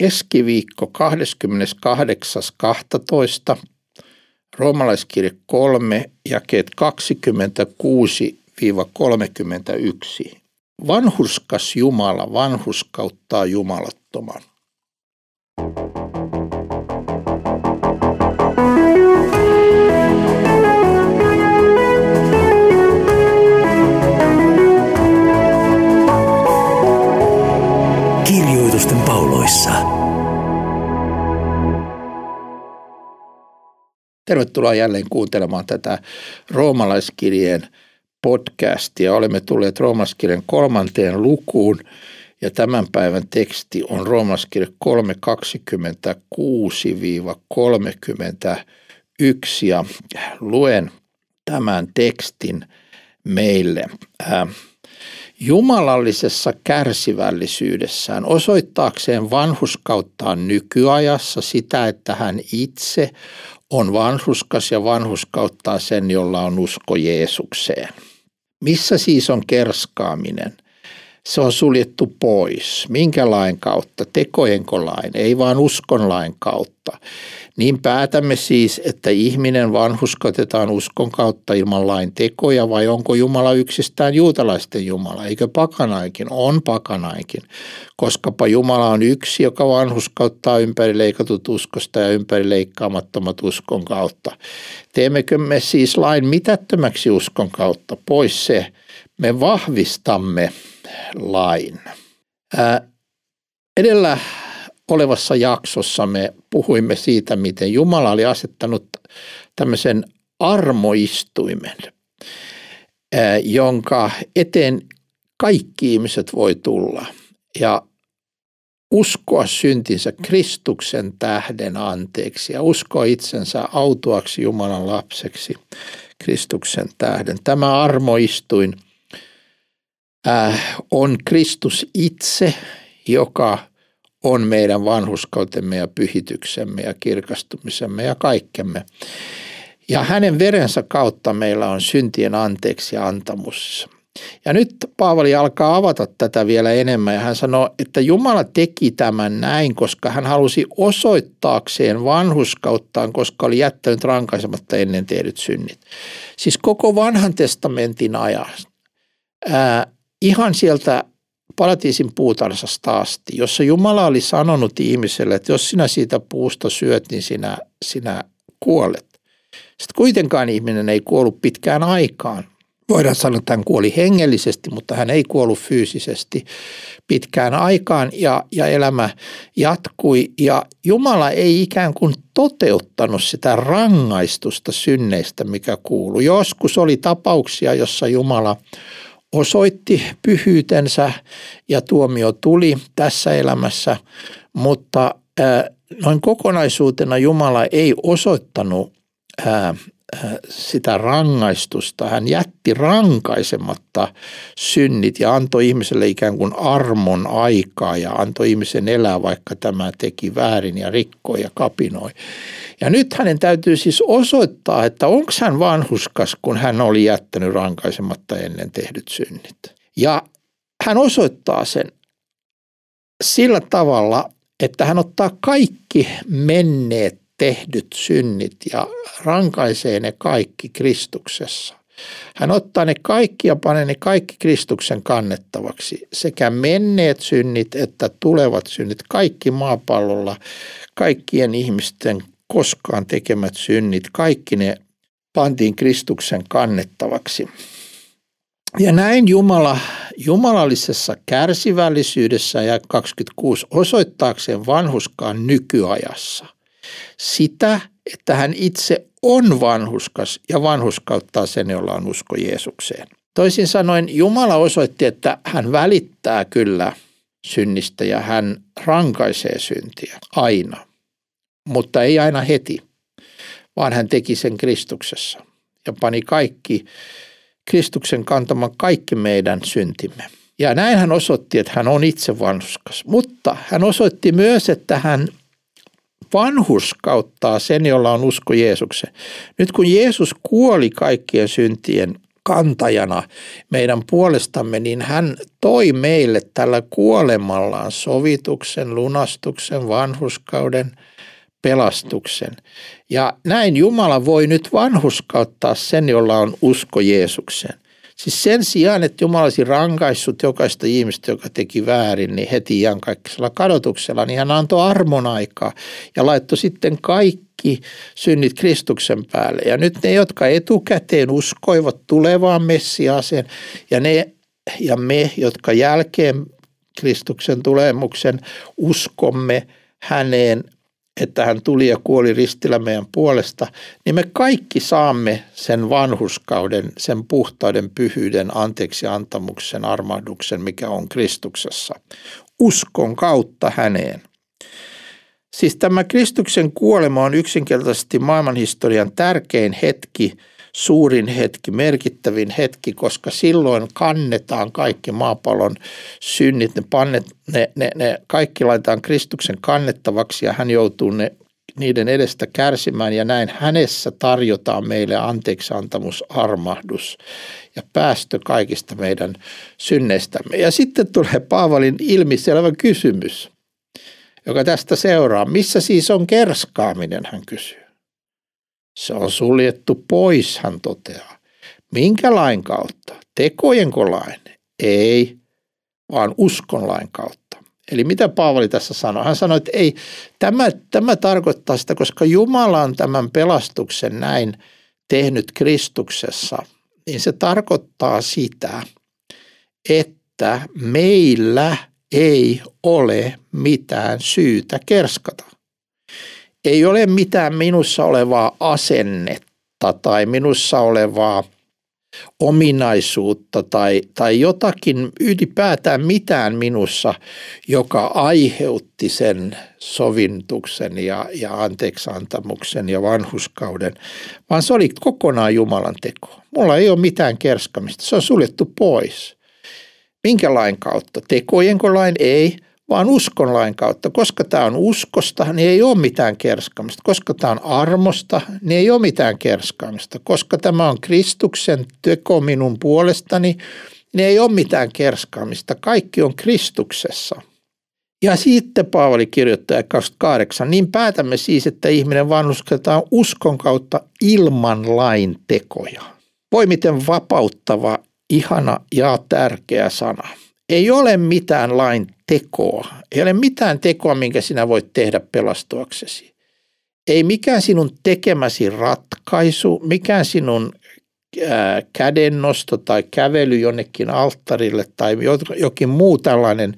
keskiviikko 28.12. Roomalaiskirje 3, jakeet 26-31. Vanhuskas Jumala vanhuskauttaa jumalattoman. Tervetuloa jälleen kuuntelemaan tätä roomalaiskirjeen podcastia. Olemme tulleet roomalaiskirjan kolmanteen lukuun ja tämän päivän teksti on roomalaiskirja 3.26-31 ja luen tämän tekstin meille. Äh, jumalallisessa kärsivällisyydessään osoittaakseen vanhuskauttaan nykyajassa sitä, että hän itse on vanhuskas ja vanhuskauttaa sen, jolla on usko Jeesukseen. Missä siis on kerskaaminen? Se on suljettu pois. Minkä lain kautta? Tekojenko lain? Ei vaan uskonlain kautta. Niin päätämme siis, että ihminen vanhuskotetaan uskon kautta ilman lain tekoja vai onko Jumala yksistään juutalaisten Jumala? Eikö pakanaikin? On pakanaikin, koskapa Jumala on yksi, joka vanhuskauttaa ympärileikatut uskosta ja ympärileikkaamattomat uskon kautta. Teemmekö me siis lain mitättömäksi uskon kautta? Pois se. Me vahvistamme lain. Ää, edellä olevassa jaksossa me puhuimme siitä, miten Jumala oli asettanut tämmöisen armoistuimen, jonka eteen kaikki ihmiset voi tulla ja uskoa syntinsä Kristuksen tähden anteeksi ja uskoa itsensä autuaksi Jumalan lapseksi Kristuksen tähden. Tämä armoistuin on Kristus itse, joka on meidän vanhuskautemme ja pyhityksemme ja kirkastumisemme ja kaikkemme. Ja hänen verensä kautta meillä on syntien anteeksi antamus. Ja nyt Paavali alkaa avata tätä vielä enemmän ja hän sanoo, että Jumala teki tämän näin, koska hän halusi osoittaakseen vanhuskauttaan, koska oli jättänyt rankaisematta ennen tehdyt synnit. Siis koko vanhan testamentin ajan, ää, ihan sieltä paratiisin puutarhasta asti, jossa Jumala oli sanonut ihmiselle, että jos sinä siitä puusta syöt, niin sinä, sinä kuolet. Sitten kuitenkaan ihminen ei kuollut pitkään aikaan. Voidaan sanoa, että hän kuoli hengellisesti, mutta hän ei kuollut fyysisesti pitkään aikaan ja, ja elämä jatkui. Ja Jumala ei ikään kuin toteuttanut sitä rangaistusta synneistä, mikä kuului. Joskus oli tapauksia, jossa Jumala osoitti pyhyytensä ja tuomio tuli tässä elämässä, mutta noin kokonaisuutena Jumala ei osoittanut sitä rangaistusta. Hän jätti rankaisematta synnit ja antoi ihmiselle ikään kuin armon aikaa ja antoi ihmisen elää, vaikka tämä teki väärin ja rikkoi ja kapinoi. Ja nyt hänen täytyy siis osoittaa, että onko hän vanhuskas, kun hän oli jättänyt rankaisematta ennen tehdyt synnit. Ja hän osoittaa sen sillä tavalla, että hän ottaa kaikki menneet tehdyt synnit ja rankaisee ne kaikki Kristuksessa. Hän ottaa ne kaikki ja panee ne kaikki Kristuksen kannettavaksi, sekä menneet synnit että tulevat synnit, kaikki maapallolla, kaikkien ihmisten koskaan tekemät synnit, kaikki ne pantiin Kristuksen kannettavaksi. Ja näin Jumala jumalallisessa kärsivällisyydessä ja 26 osoittaakseen vanhuskaan nykyajassa sitä, että hän itse on vanhuskas ja vanhuskauttaa sen, jolla on usko Jeesukseen. Toisin sanoen Jumala osoitti, että hän välittää kyllä synnistä ja hän rankaisee syntiä aina mutta ei aina heti, vaan hän teki sen Kristuksessa ja pani kaikki Kristuksen kantaman kaikki meidän syntimme. Ja näin hän osoitti, että hän on itse vanhuskas. Mutta hän osoitti myös, että hän vanhuskauttaa sen, jolla on usko Jeesukseen. Nyt kun Jeesus kuoli kaikkien syntien kantajana meidän puolestamme, niin hän toi meille tällä kuolemallaan sovituksen, lunastuksen, vanhuskauden, pelastuksen. Ja näin Jumala voi nyt vanhuskauttaa sen, jolla on usko Jeesukseen. Siis sen sijaan, että Jumala olisi rankaissut jokaista ihmistä, joka teki väärin, niin heti iankaikkisella kadotuksella, niin hän antoi armon aikaa ja laittoi sitten kaikki synnit Kristuksen päälle. Ja nyt ne, jotka etukäteen uskoivat tulevaan Messiaaseen ja, ne, ja me, jotka jälkeen Kristuksen tulemuksen uskomme häneen että hän tuli ja kuoli ristillä meidän puolesta, niin me kaikki saamme sen vanhuskauden, sen puhtauden, pyhyyden, anteeksi antamuksen, armahduksen, mikä on Kristuksessa. Uskon kautta häneen. Siis tämä Kristuksen kuolema on yksinkertaisesti maailmanhistorian tärkein hetki – suurin hetki, merkittävin hetki, koska silloin kannetaan kaikki maapallon synnit, ne, pannet, ne, ne, ne kaikki laitetaan Kristuksen kannettavaksi ja hän joutuu ne, niiden edestä kärsimään ja näin hänessä tarjotaan meille anteeksiantamus, armahdus ja päästö kaikista meidän synneistämme. Ja sitten tulee Paavalin ilmiselvä kysymys, joka tästä seuraa. Missä siis on kerskaaminen, hän kysyy. Se on suljettu pois, hän toteaa. Minkä lain kautta? Tekojenko lain? Ei, vaan uskonlain kautta. Eli mitä Paavali tässä sanoi? Hän sanoi, että ei, tämä, tämä tarkoittaa sitä, koska Jumala on tämän pelastuksen näin tehnyt Kristuksessa, niin se tarkoittaa sitä, että meillä ei ole mitään syytä kerskata ei ole mitään minussa olevaa asennetta tai minussa olevaa ominaisuutta tai, tai jotakin ylipäätään mitään minussa, joka aiheutti sen sovintuksen ja, ja anteeksiantamuksen ja vanhuskauden, vaan se oli kokonaan Jumalan teko. Mulla ei ole mitään kerskamista, se on suljettu pois. Minkä lain kautta? Tekojenko lain? Ei vaan uskonlain kautta. Koska tämä on uskosta, niin ei ole mitään kerskamista. Koska tämä on armosta, niin ei ole mitään kerskaamista. Koska tämä on Kristuksen teko minun puolestani, niin ei ole mitään kerskaamista. Kaikki on Kristuksessa. Ja sitten Paavali kirjoittaa 28, niin päätämme siis, että ihminen vanhusketaan uskon kautta ilman lain tekoja. Voi miten vapauttava, ihana ja tärkeä sana. Ei ole mitään lain tekoa. Ei ole mitään tekoa, minkä sinä voit tehdä pelastuaksesi. Ei mikään sinun tekemäsi ratkaisu, mikään sinun kädennosto tai kävely jonnekin alttarille tai jokin muu tällainen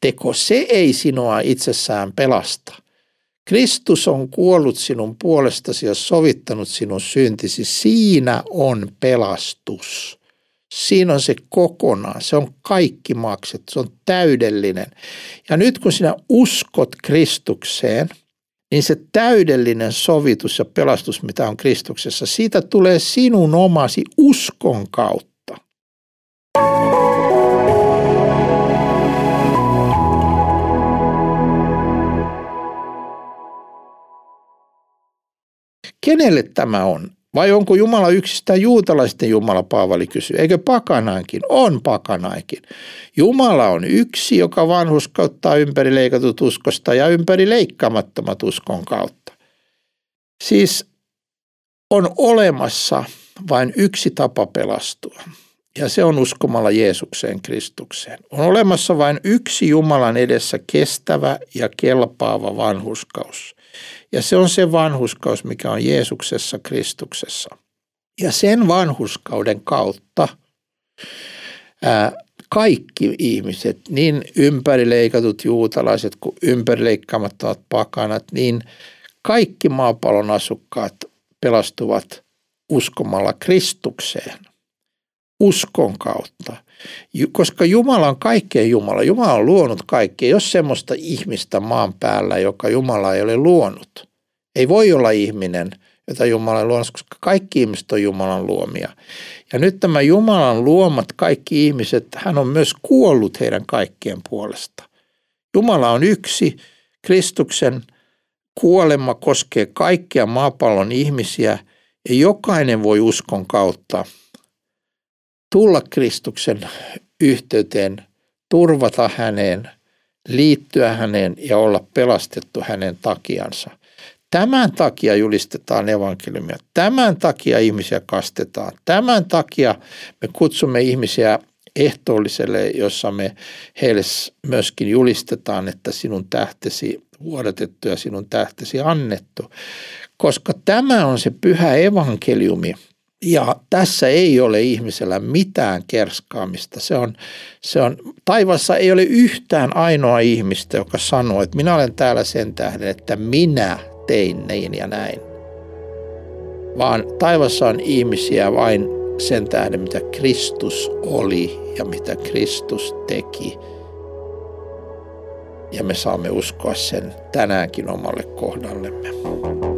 teko, se ei sinua itsessään pelasta. Kristus on kuollut sinun puolestasi ja sovittanut sinun syntisi. Siinä on pelastus. Siinä on se kokonaan, se on kaikki maksettu, se on täydellinen. Ja nyt kun sinä uskot Kristukseen, niin se täydellinen sovitus ja pelastus, mitä on Kristuksessa, siitä tulee sinun omasi uskon kautta. Kenelle tämä on? Vai onko Jumala yksistään juutalaisten Jumala, Paavali kysyy. Eikö pakanainkin? On pakanainkin. Jumala on yksi, joka vanhuskauttaa ympärileikatut uskosta ja ympärileikkaamattomat uskon kautta. Siis on olemassa vain yksi tapa pelastua. Ja se on uskomalla Jeesukseen Kristukseen. On olemassa vain yksi Jumalan edessä kestävä ja kelpaava vanhuskaus. Ja se on se vanhuskaus, mikä on Jeesuksessa Kristuksessa. Ja sen vanhuskauden kautta ää, kaikki ihmiset, niin ympärileikatut juutalaiset kuin ympärileikkaamattomat pakanat, niin kaikki maapallon asukkaat pelastuvat uskomalla Kristukseen, uskon kautta. Koska Jumala on kaikkeen Jumala. Jumala on luonut kaikkea. Jos semmoista ihmistä maan päällä, joka Jumala ei ole luonut, ei voi olla ihminen, jota Jumala on luonut, koska kaikki ihmiset on Jumalan luomia. Ja nyt tämä Jumalan luomat kaikki ihmiset, hän on myös kuollut heidän kaikkien puolesta. Jumala on yksi, Kristuksen kuolema koskee kaikkia maapallon ihmisiä ja jokainen voi uskon kautta tulla Kristuksen yhteyteen, turvata häneen, liittyä häneen ja olla pelastettu hänen takiansa. Tämän takia julistetaan evankeliumia. Tämän takia ihmisiä kastetaan. Tämän takia me kutsumme ihmisiä ehtoolliselle, jossa me heille myöskin julistetaan, että sinun tähtesi vuodatettu ja sinun tähtesi annettu. Koska tämä on se pyhä evankeliumi, ja tässä ei ole ihmisellä mitään kerskaamista. Se on, se on, taivassa ei ole yhtään ainoa ihmistä, joka sanoo, että minä olen täällä sen tähden, että minä tein niin ja näin. Vaan taivassa on ihmisiä vain sen tähden, mitä Kristus oli ja mitä Kristus teki. Ja me saamme uskoa sen tänäänkin omalle kohdallemme.